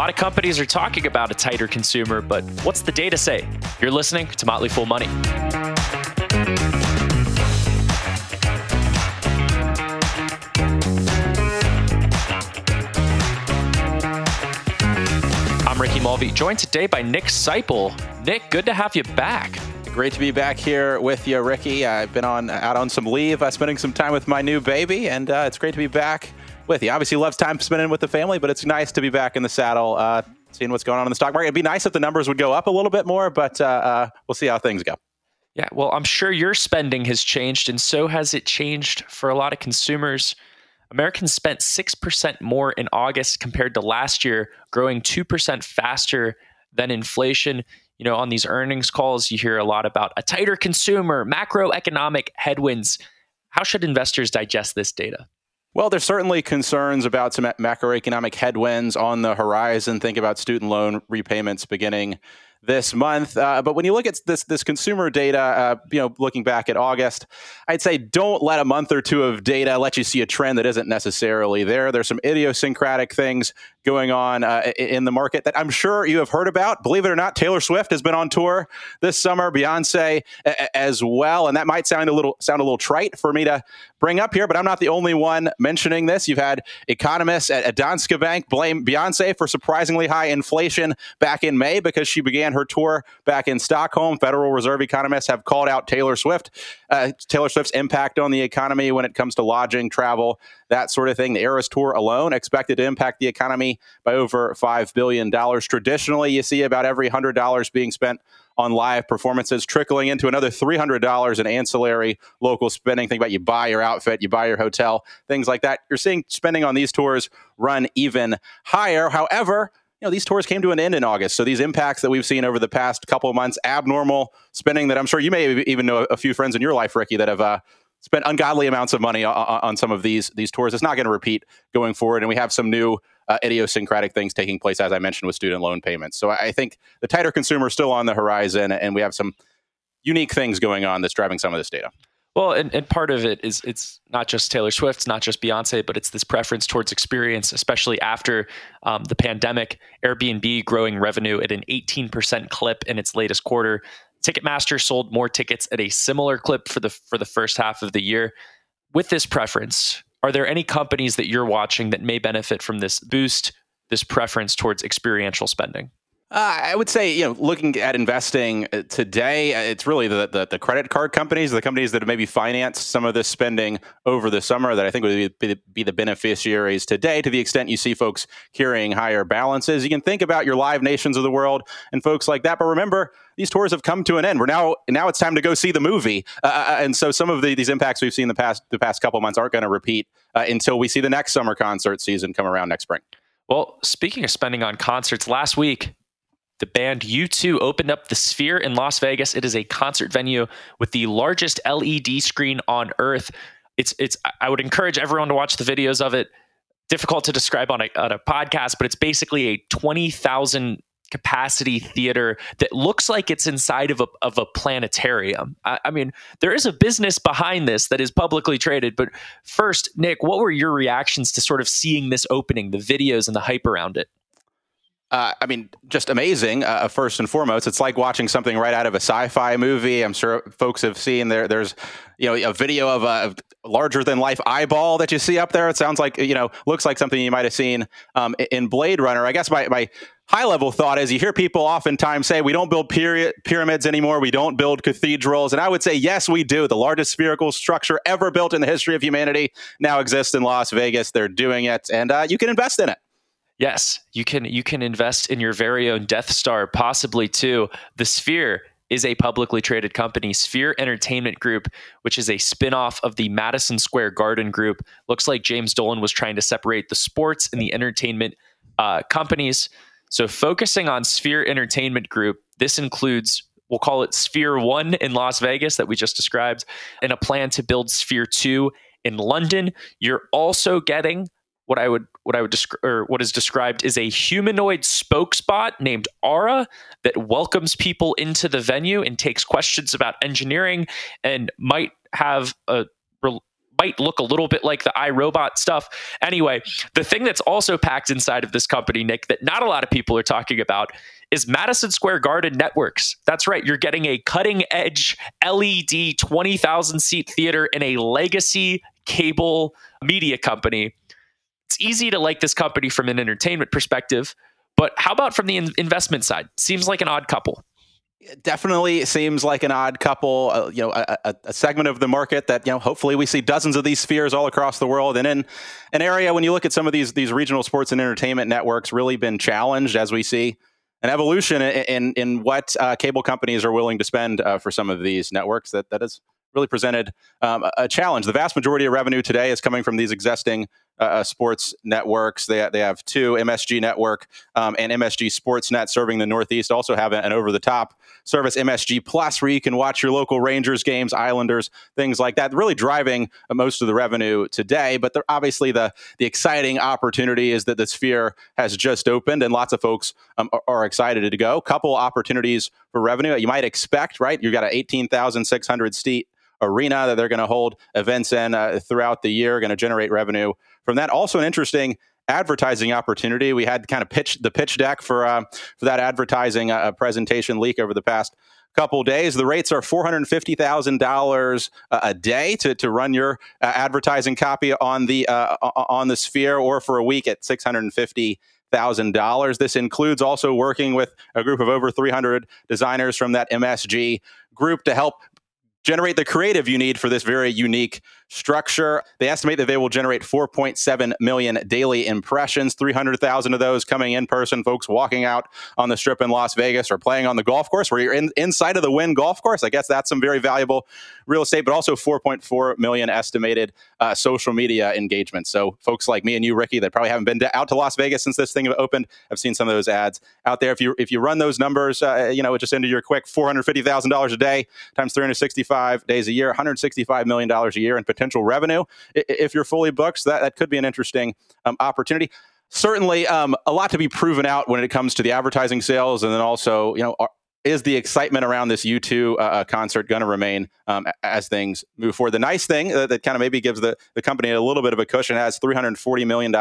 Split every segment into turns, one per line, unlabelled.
lot of companies are talking about a tighter consumer, but what's the data say? You're listening to Motley Fool Money. I'm Ricky Mulvey, joined today by Nick Sciple. Nick, good to have you back.
Great to be back here with you, Ricky. I've been on out on some leave, uh, spending some time with my new baby, and uh, it's great to be back with you. Obviously, loves time spending with the family, but it's nice to be back in the saddle, uh, seeing what's going on in the stock market. It'd be nice if the numbers would go up a little bit more, but uh, uh, we'll see how things go.
Yeah, well, I'm sure your spending has changed, and so has it changed for a lot of consumers. Americans spent 6% more in August compared to last year, growing 2% faster than inflation. You know, on these earnings calls, you hear a lot about a tighter consumer, macroeconomic headwinds. How should investors digest this data?
Well, there's certainly concerns about some macroeconomic headwinds on the horizon. Think about student loan repayments beginning this month. Uh, but when you look at this this consumer data, uh, you know, looking back at August, I'd say don't let a month or two of data let you see a trend that isn't necessarily there. There's some idiosyncratic things going on uh, in the market that I'm sure you have heard about. Believe it or not, Taylor Swift has been on tour this summer, Beyonce as well, and that might sound a little sound a little trite for me to bring up here, but I'm not the only one mentioning this. You've had economists at, at Danske Bank blame Beyonce for surprisingly high inflation back in May because she began her tour back in Stockholm. Federal Reserve economists have called out Taylor Swift, uh, Taylor Swift's impact on the economy when it comes to lodging, travel, that sort of thing. The Eras Tour alone expected to impact the economy by over $5 billion. Traditionally, you see about every $100 being spent on live performances, trickling into another $300 in ancillary local spending. Think about you buy your outfit, you buy your hotel, things like that. You're seeing spending on these tours run even higher. However, you know, these tours came to an end in August. So these impacts that we've seen over the past couple of months, abnormal spending that I'm sure you may even know a few friends in your life, Ricky, that have uh, spent ungodly amounts of money on, on some of these these tours. It's not going to repeat going forward, and we have some new uh, idiosyncratic things taking place, as I mentioned, with student loan payments. So I think the tighter consumer is still on the horizon, and we have some unique things going on that's driving some of this data.
Well, and, and part of it is it's not just Taylor Swift, it's not just Beyonce, but it's this preference towards experience, especially after um, the pandemic. Airbnb growing revenue at an 18% clip in its latest quarter. Ticketmaster sold more tickets at a similar clip for the for the first half of the year. With this preference, are there any companies that you're watching that may benefit from this boost, this preference towards experiential spending?
Uh, I would say, you know, looking at investing uh, today, uh, it's really the, the, the credit card companies, the companies that have maybe financed some of this spending over the summer that I think would be, be the beneficiaries today. To the extent you see folks carrying higher balances, you can think about your live nations of the world and folks like that. But remember, these tours have come to an end. We're now now it's time to go see the movie, uh, and so some of the, these impacts we've seen the past the past couple months aren't going to repeat uh, until we see the next summer concert season come around next spring.
Well, speaking of spending on concerts, last week the band U2 opened up the Sphere in Las Vegas. It is a concert venue with the largest LED screen on earth. It's it's I would encourage everyone to watch the videos of it. Difficult to describe on a, on a podcast, but it's basically a 20,000 capacity theater that looks like it's inside of a, of a planetarium. I, I, mean, there is a business behind this that is publicly traded. But first, Nick, what were your reactions to sort of seeing this opening, the videos and the hype around it?
Uh, I mean, just amazing. Uh, first and foremost, it's like watching something right out of a sci-fi movie. I'm sure folks have seen there. There's, you know, a video of a larger than life eyeball that you see up there. It sounds like, you know, looks like something you might have seen um, in Blade Runner. I guess my, my high level thought is you hear people oftentimes say we don't build period, pyramids anymore. We don't build cathedrals. And I would say, yes, we do. The largest spherical structure ever built in the history of humanity now exists in Las Vegas. They're doing it, and uh, you can invest in it.
Yes, you can you can invest in your very own Death Star, possibly too. The Sphere is a publicly traded company, Sphere Entertainment Group, which is a spin-off of the Madison Square Garden Group. Looks like James Dolan was trying to separate the sports and the entertainment uh, companies. So focusing on Sphere Entertainment Group, this includes we'll call it Sphere 1 in Las Vegas that we just described and a plan to build Sphere 2 in London. You're also getting what I would what I would describe or what is described is a humanoid spokesbot named Aura that welcomes people into the venue and takes questions about engineering and might have a might look a little bit like the iRobot stuff. Anyway, the thing that's also packed inside of this company, Nick, that not a lot of people are talking about is Madison Square Garden Networks. That's right. You're getting a cutting edge LED 20,000 seat theater in a legacy cable media company. It's easy to like this company from an entertainment perspective, but how about from the in- investment side? Seems like an odd couple
definitely seems like an odd couple. Uh, you know, a, a, segment of the market that you know hopefully we see dozens of these spheres all across the world, and in an area when you look at some of these these regional sports and entertainment networks, really been challenged as we see an evolution in in, in what uh, cable companies are willing to spend uh, for some of these networks. That that has really presented um, a challenge. The vast majority of revenue today is coming from these existing uh, uh, sports networks. They, they have two MSG Network um, and MSG Sportsnet serving the Northeast. Also have an over the top service, MSG Plus, where you can watch your local Rangers games, Islanders, things like that. Really driving most of the revenue today. But obviously, the the exciting opportunity is that the Sphere has just opened, and lots of folks um, are, are excited to go. Couple opportunities for revenue you might expect, right? You've got an 18,600 seat arena that they're going to hold events in uh, throughout the year, going to generate revenue from that. Also, an interesting advertising opportunity. We had kind of pitch the pitch deck for uh, for that advertising uh, presentation leak over the past couple days. The rates are four hundred fifty thousand dollars a day to to run your uh, advertising copy on the uh, on the Sphere, or for a week at six hundred fifty thousand dollars. This includes also working with a group of over 300 designers from that MSG group to help generate the creative you need for this very unique structure. They estimate that they will generate 4.7 million daily impressions, 300,000 of those coming in person, folks walking out on the strip in Las Vegas or playing on the golf course where you're in, inside of the Wynn golf course. I guess that's some very valuable real estate, but also 4.4 million estimated uh, social media engagement. So folks like me and you, Ricky, that probably haven't been to, out to Las Vegas since this thing opened, I've seen some of those ads out there. If you if you run those numbers, uh, you know, it just into your quick $450,000 a day times 365 days a year, $165 million a year in potential potential revenue. If you're fully booked, that, that could be an interesting um, opportunity. Certainly, um, a lot to be proven out when it comes to the advertising sales, and then also, you know, are, is the excitement around this U2 uh, uh concert going to remain um, as things move forward? The nice thing uh, that kind of maybe gives the, the company a little bit of a cushion has $340 million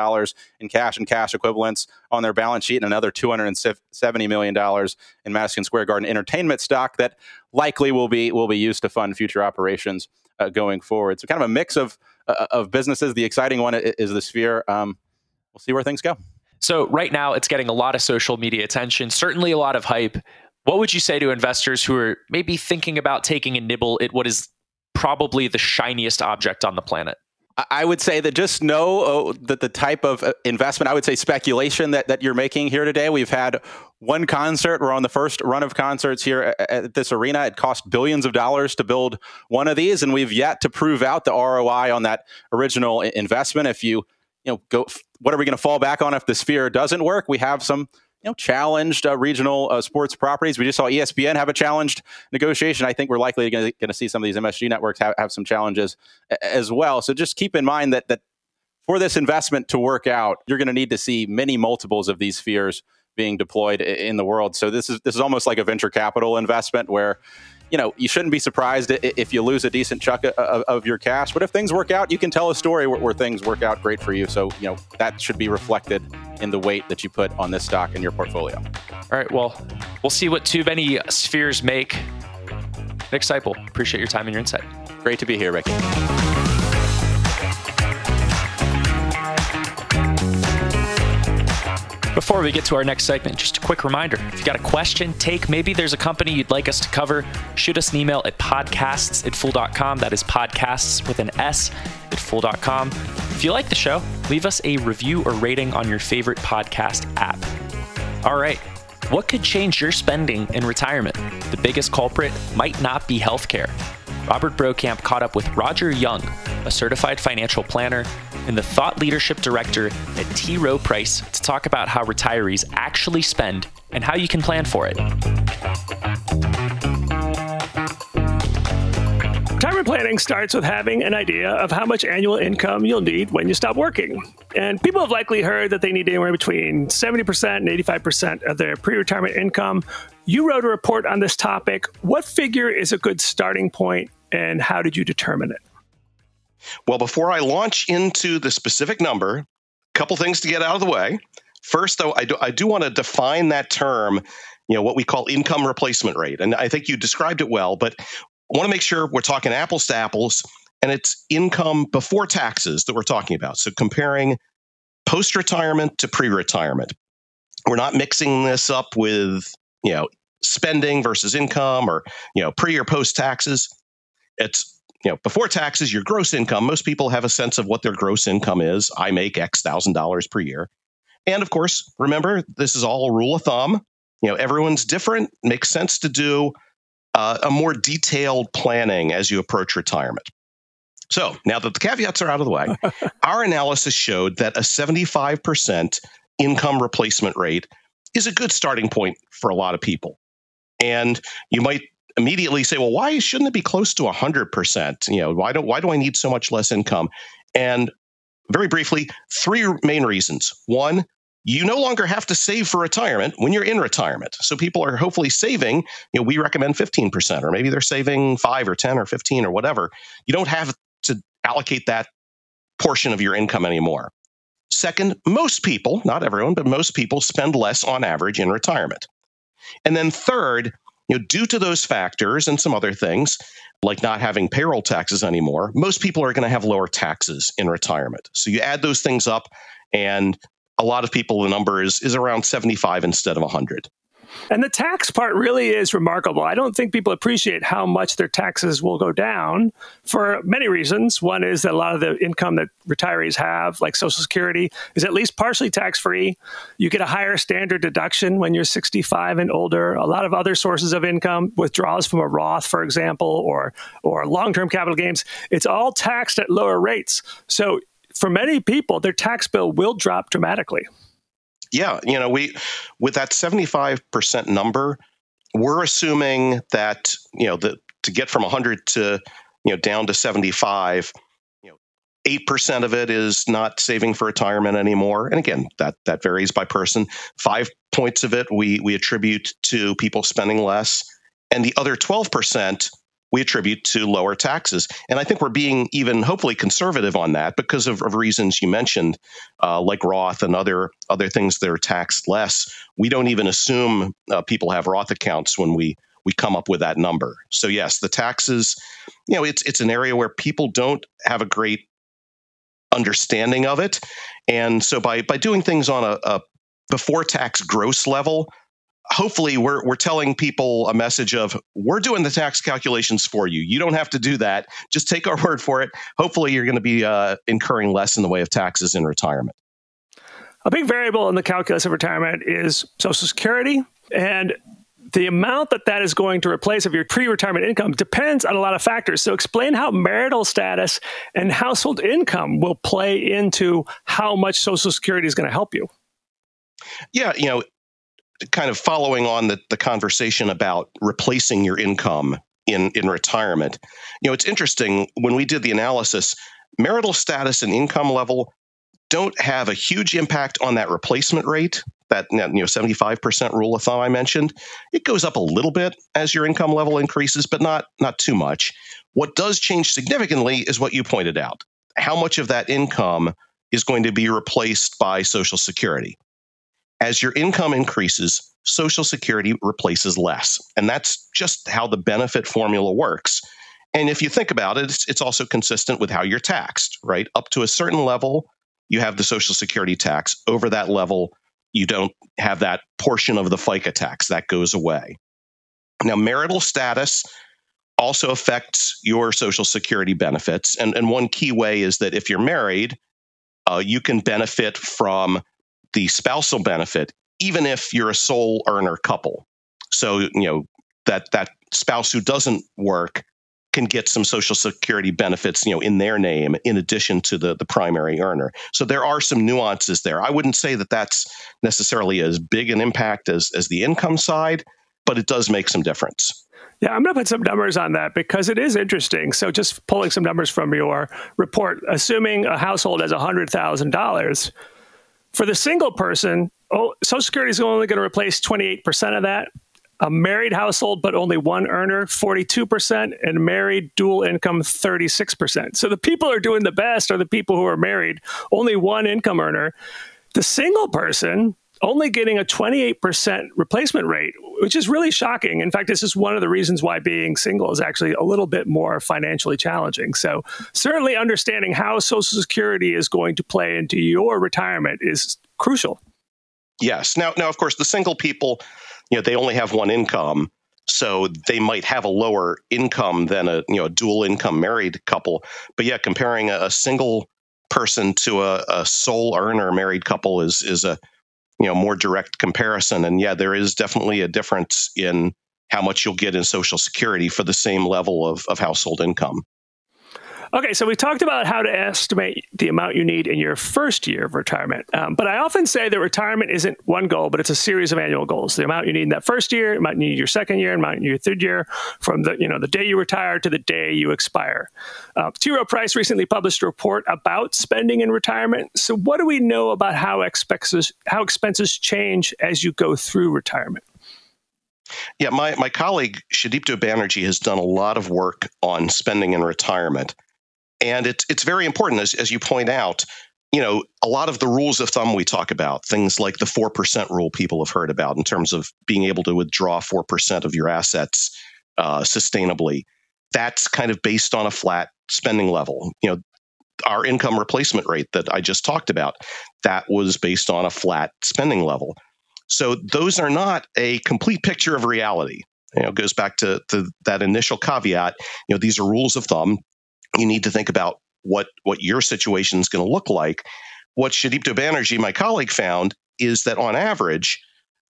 in cash and cash equivalents on their balance sheet and another $270 million in Madison Square Garden entertainment stock that likely will be will be used to fund future operations uh, going forward. So kind of a mix of uh, of businesses. The exciting one is the Sphere. Um, we'll see where things go.
So right now, it's getting a lot of social media attention. Certainly, a lot of hype. What would you say to investors who are maybe thinking about taking a nibble at what is probably the shiniest object on the planet?
I would say that just know oh, that the type of uh, investment, I would say speculation that, that you're making here today. We've had one concert. We're on the first run of concerts here at this arena. It cost billions of dollars to build one of these, and we've yet to prove out the ROI on that original investment. If you, you know, go, what are we going to fall back on if the sphere doesn't work? We have some you know, challenged uh, regional uh, sports properties. We just saw ESPN have a challenged negotiation. I think we're likely going to see some of these MSG networks have, have some challenges as well. So just keep in mind that that for this investment to work out, you're going to need to see many multiples of these spheres being deployed in the world. So this is this is almost like a venture capital investment where you know, you shouldn't be surprised if you lose a decent chunk of, of your cash. But if things work out, you can tell a story where, where, things work out great for you. So, you know, that should be reflected in the weight that you put on this stock in your portfolio.
All right. Well, we'll see what too many spheres make. Nick Sciple, appreciate your time and your insight.
Great to be here, Ricky.
Before we get to our next segment, just a quick reminder if you got a question, take, maybe there's a company you'd like us to cover, shoot us an email at podcasts at fool.com. That is podcasts with an S at fool.com. If you like the show, leave us a review or rating on your favorite podcast app. All right. What could change your spending in retirement? The biggest culprit might not be healthcare. Robert Brokamp caught up with Roger Young, a certified financial planner and the thought leadership director at T. Rowe Price, to talk about how retirees actually spend and how you can plan for it.
Retirement planning starts with having an idea of how much annual income you'll need when you stop working. And people have likely heard that they need anywhere between 70% and 85% of their pre retirement income. You wrote a report on this topic. What figure is a good starting point, and how did you determine it?
Well, before I launch into the specific number, a couple things to get out of the way. First, though, I do, I do want to define that term, you know, what we call income replacement rate. And I think you described it well, but I want to make sure we're talking apples to apples and it's income before taxes that we're talking about. So comparing post retirement to pre retirement. We're not mixing this up with, you know, spending versus income or, you know, pre or post taxes. It's you know, before taxes, your gross income, most people have a sense of what their gross income is. I make X thousand dollars per year. And of course, remember, this is all a rule of thumb. You know, everyone's different. Makes sense to do uh, a more detailed planning as you approach retirement. So now that the caveats are out of the way, our analysis showed that a 75% income replacement rate is a good starting point for a lot of people. And you might immediately say, well, why shouldn't it be close to 100%? You know, why do, why do I need so much less income? And very briefly, three main reasons. One, you no longer have to save for retirement when you're in retirement. So people are hopefully saving, you know, we recommend 15%, or maybe they're saving 5 or 10 or 15 or whatever. You don't have to allocate that portion of your income anymore. Second, most people, not everyone, but most people spend less on average in retirement. And then third, you know, due to those factors and some other things, like not having payroll taxes anymore, most people are going to have lower taxes in retirement. So you add those things up, and a lot of people, the number is, is around 75 instead of 100.
And the tax part really is remarkable. I don't think people appreciate how much their taxes will go down for many reasons. One is that a lot of the income that retirees have, like Social Security, is at least partially tax free. You get a higher standard deduction when you're 65 and older. A lot of other sources of income, withdrawals from a Roth, for example, or or long term capital gains, it's all taxed at lower rates. So for many people, their tax bill will drop dramatically
yeah, you know, we with that 75% number, we're assuming that, you know, the, to get from 100 to, you know, down to 75, you know, 8% of it is not saving for retirement anymore. And again, that that varies by person. 5 points of it we we attribute to people spending less, and the other 12% we attribute to lower taxes. And I think we're being even hopefully conservative on that because of, of reasons you mentioned, uh, like Roth and other other things that are taxed less. We don't even assume uh, people have Roth accounts when we we come up with that number. So yes, the taxes, you know, it's it's an area where people don't have a great understanding of it, and so by by doing things on a, a before tax gross level, hopefully we're we're telling people a message of we're doing the tax calculations for you. You don't have to do that. Just take our word for it. Hopefully, you're going to be uh, incurring less in the way of taxes in retirement.
A big variable in the calculus of retirement is Social Security, and the amount that that is going to replace of your pre-retirement income depends on a lot of factors. So, explain how marital status and household income will play into how much Social Security is going to help you.
Yeah, you know, kind of following on the, the conversation about replacing your income in, in retirement, you know, it's interesting when we did the analysis, marital status and income level don't have a huge impact on that replacement rate, that you know 75% rule of thumb I mentioned. It goes up a little bit as your income level increases, but not not too much. What does change significantly is what you pointed out. How much of that income is going to be replaced by Social Security? As your income increases, Social Security replaces less. And that's just how the benefit formula works. And if you think about it, it's, it's, also consistent with how you're taxed, right? Up to a certain level, you have the Social Security tax. Over that level, you don't have that portion of the FICA tax. That goes away. Now, marital status also affects your Social Security benefits. And, and one key way is that if you're married, uh, you can benefit from the spousal benefit, even if you're a sole earner couple. So, you know, that that spouse who doesn't work can get some social security benefits, you know, in their name in addition to the the primary earner. So there are some nuances there. I wouldn't say that that's necessarily as big an impact as as the income side, but it does make some difference.
Yeah, I'm going to put some numbers on that because it is interesting. So, just pulling some numbers from your report, assuming a household has $100,000, for the single person, oh, Social Security is only going to replace 28% of that. a married household but only one earner 42% and married dual income 36% so the people are doing the best are the people who are married only one income earner the single person only getting a 28% replacement rate, which is really shocking. In fact, this is one of the reasons why being single is actually a little bit more financially challenging. So, certainly understanding how Social Security is going to play into your retirement is crucial.
Yes. Now, now, of course, the single people, you know, they only have one income, so they might have a lower income than a you know a dual income married couple. But yeah, comparing a, a single person to a, a sole earner married couple is is a you know more direct comparison. And yeah there is definitely a difference in how much you'll get in social security for the same level of, of household income
Okay, so we talked about how to estimate the amount you need in your first year of retirement. Um, but I often say that retirement isn't one goal, but it's a series of annual goals. The amount you need in that first year, amount you need your second year, amount you need your third year, from the you know the day you retire to the day you expire. Uh, T. Rowe Price recently published a report about spending in retirement. So, what do we know about how expenses how expenses change as you go through retirement?
Yeah, my, my colleague Sudipto Banerjee has done a lot of work on spending in retirement. And it's it's very important, as, as you point out, you know, a lot of the rules of thumb we talk about, things like the 4% rule people have heard about in terms of being able to withdraw 4% of your assets uh, sustainably, that's kind of based on a flat spending level. You know, our income replacement rate that I just talked about, that was based on a flat spending level. So those are not a complete picture of reality. You know, it goes back to, to that initial caveat. You know, these are rules of thumb you need to think about what what your situation is going to look like. What Sudipto Banerjee, my colleague, found is that on average,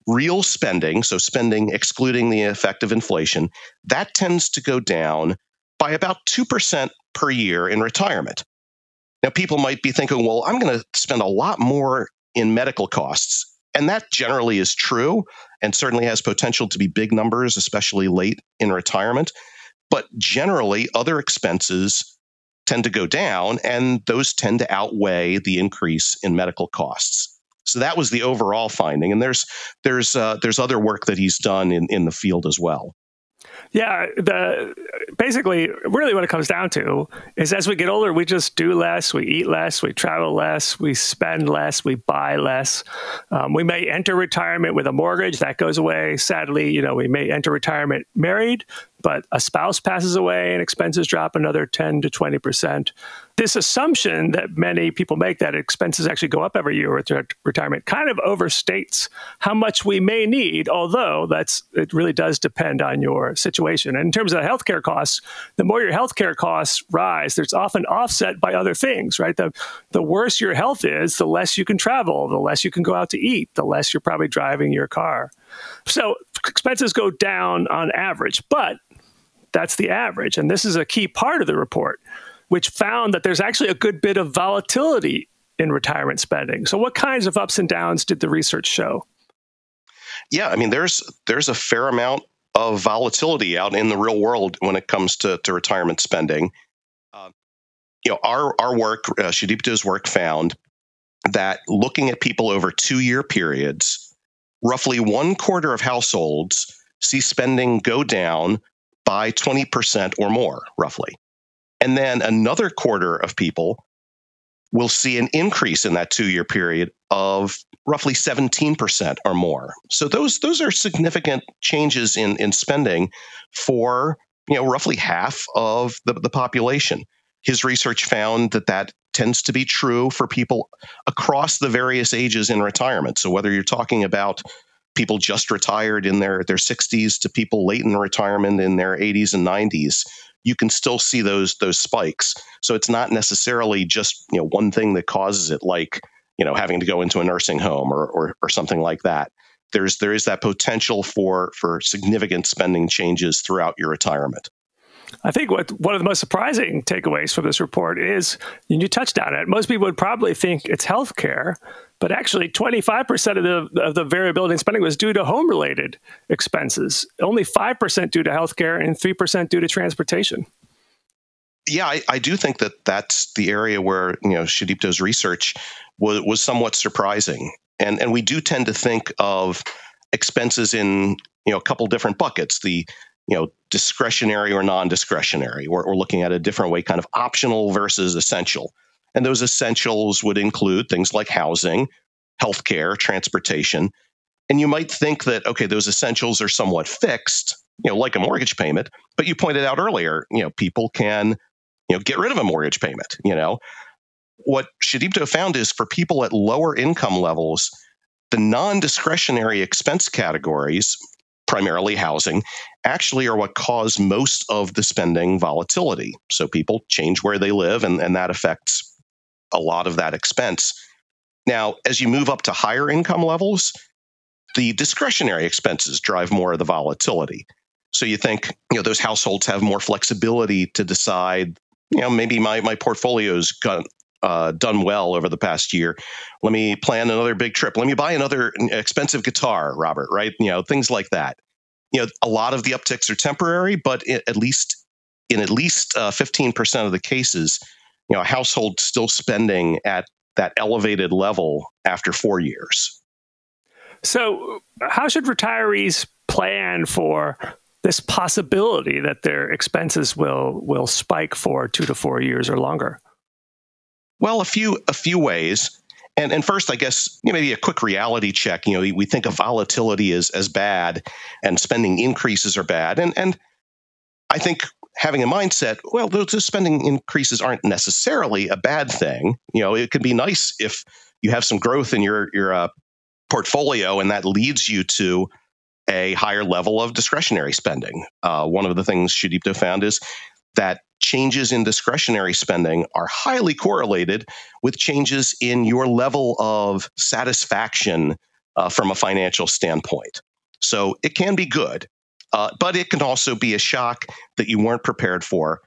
real spending, so spending excluding the effect of inflation, that tends to go down by about 2% per year in retirement. Now, people might be thinking, well, I'm going to spend a lot more in medical costs. And that generally is true and certainly has potential to be big numbers, especially late in retirement. But generally, other expenses tend to go down, and those tend to outweigh the increase in medical costs. So that was the overall finding, and there's there's uh, there's other work that he's done in, in the field as well.
Yeah, the basically really what it comes down to is as we get older, we just do less, we eat less, we travel less, we spend less, we buy less. Um, we may enter retirement with a mortgage that goes away. Sadly, you know, we may enter retirement married, but a spouse passes away and expenses drop another 10 to 20 percent this assumption that many people make that expenses actually go up every year with retirement kind of overstates how much we may need, although that's it really does depend on your situation. And in terms of healthcare costs, the more your healthcare costs rise, there's often offset by other things, right? The the worse your health is, the less you can travel, the less you can go out to eat, the less you're probably driving your car. So expenses go down on average, but that's the average. And this is a key part of the report which found that there's actually a good bit of volatility in retirement spending. So, what kinds of ups and downs did the research show?
Yeah, I mean, there's there's a fair amount of volatility out in the real world when it comes to, to retirement spending. Uh, you know, our our work, uh, Sudipto's work, found that looking at people over two year periods, roughly one quarter of households see spending go down by 20% or more, roughly. And then another quarter of people will see an increase in that two year period of roughly 17% or more. So those those are significant changes in, in spending for you know roughly half of the, the population. His research found that that tends to be true for people across the various ages in retirement. So whether you're talking about people just retired in their, their 60s to people late in retirement in their 80s and 90s, you can still see those those spikes. So it's not necessarily just you know one thing that causes it, like you know having to go into a nursing home or or, or something like that. There's there is that potential for for significant spending changes throughout your retirement.
I think what one of the most surprising takeaways from this report is, and you touched on it, most people would probably think it's healthcare, but actually 25% of the, of the variability in spending was due to home related expenses, only 5% due to healthcare, and 3% due to transportation.
Yeah, I, I, do think that that's the area where you know Sudipto's research was, was somewhat surprising, and and we do tend to think of expenses in you know a couple different buckets. The you know discretionary or non-discretionary. Or, or looking at a different way, kind of optional versus essential. And those essentials would include things like housing, healthcare, transportation. And you might think that, okay, those essentials are somewhat fixed, you know, like a mortgage payment. But you pointed out earlier, you know, people can, you know, get rid of a mortgage payment, you know. What Sudipto found is for people at lower income levels, the non discretionary expense categories, primarily housing, actually are what cause most of the spending volatility. So people change where they live, and, and that affects a lot of that expense. Now, as you move up to higher income levels, the discretionary expenses drive more of the volatility. So you think, you know, those households have more flexibility to decide, you know, maybe my my portfolio's got, uh, done well over the past year. Let me plan another big trip. Let me buy another expensive guitar, Robert. Right? You know, things like that. You know, a lot of the upticks are temporary, but at least in at least uh, fifteen percent of the cases, you know, a household still spending at that elevated level after four years.
So, how should retirees plan for this possibility that their expenses will will spike for two to four years or longer?
Well, a few a few ways. And, and first, I guess you know, maybe a quick reality check. You know, we, we think of volatility as, as bad, and spending increases are bad. And and I think having a mindset, well, those spending increases aren't necessarily a bad thing. You know, it could be nice if you have some growth in your your uh, portfolio, and that leads you to a higher level of discretionary spending. Uh, one of the things Sudipto found is that changes in discretionary spending are highly correlated with changes in your level of satisfaction uh, from a financial standpoint. So it can be good. Uh, but it can also be a shock that you weren't prepared for.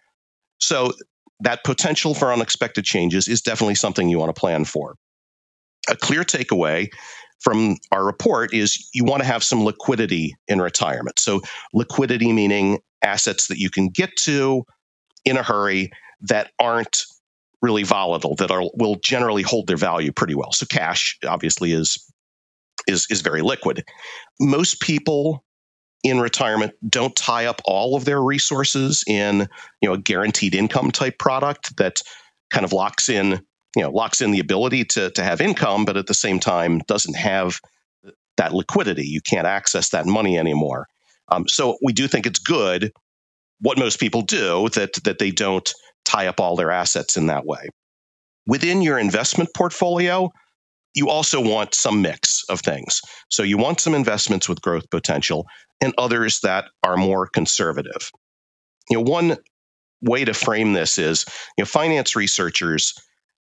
So, that potential for unexpected changes is definitely something you want to plan for. A clear takeaway from our report is you want to have some liquidity in retirement. So, liquidity meaning assets that you can get to in a hurry that aren't really volatile, that are, will generally hold their value pretty well. So, cash obviously is is is very liquid. Most people in retirement don't tie up all of their resources in you know a guaranteed income type product that kind of locks in you know locks in the ability to to have income but at the same time doesn't have that liquidity. You can't access that money anymore. Um, so we do think it's good what most people do that that they don't tie up all their assets in that way. Within your investment portfolio you also want some mix of things. So you want some investments with growth potential and others that are more conservative. You know, one way to frame this is, you know, finance researchers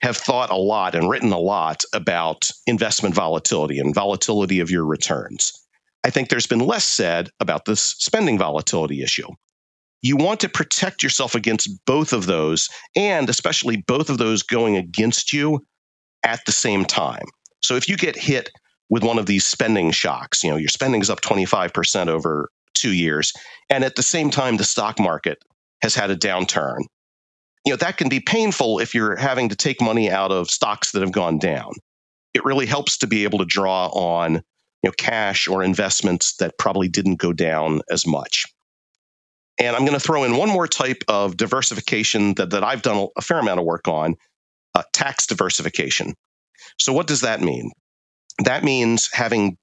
have thought a lot and written a lot about investment volatility and volatility of your returns. I think there's been less said about this spending volatility issue. You want to protect yourself against both of those, and especially both of those going against you at the same time. So if you get hit with one of these spending shocks, you know, your spending is up 25% over two years, and at the same time, the stock market has had a downturn. You know, that can be painful if you're having to take money out of stocks that have gone down. It really helps to be able to draw on, you know, cash or investments that probably didn't go down as much. And I'm going to throw in one more type of diversification that, that I've done a fair amount of work on uh, tax diversification. So, what does that mean? That means having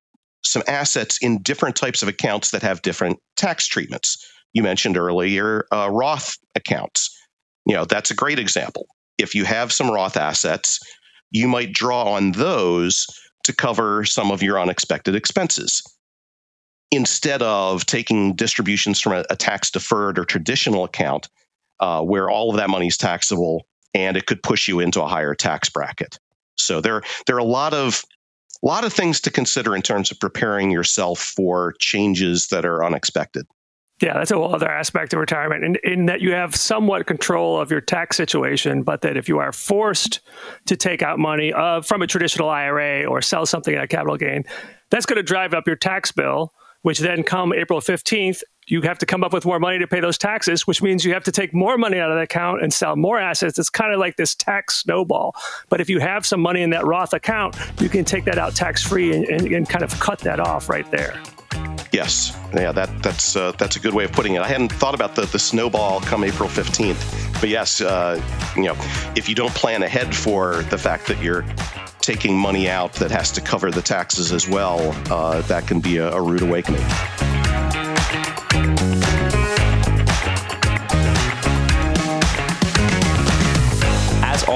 some assets in different types of accounts that have different tax treatments. You mentioned earlier uh, Roth accounts. You know, that's a great example. If you have some Roth assets, you might draw on those to cover some of your unexpected expenses. Instead of taking distributions from a, a tax deferred or traditional account uh, where all of that money is taxable and it could push you into a higher tax bracket. So there, there are a lot of a lot of things to consider in terms of preparing yourself for changes that are unexpected.
Yeah, that's a whole other aspect of retirement, in, in that you have somewhat control of your tax situation, but that if you are forced to take out money uh, from a traditional IRA or sell something at a capital gain, that's going to drive up your tax bill, which then come April 15th, you have to come up with more money to pay those taxes, which means you have to take more money out of the account and sell more assets. It's kind of like this tax snowball. But if you have some money in that Roth account, you can take that out tax free and, and, and kind of cut that off right there.
Yes, yeah, that that's uh, that's a good way of putting it. I hadn't thought about the the snowball come April fifteenth, but yes, uh, you know, if you don't plan ahead for the fact that you're taking money out that has to cover the taxes as well, uh, that can be a, a rude awakening.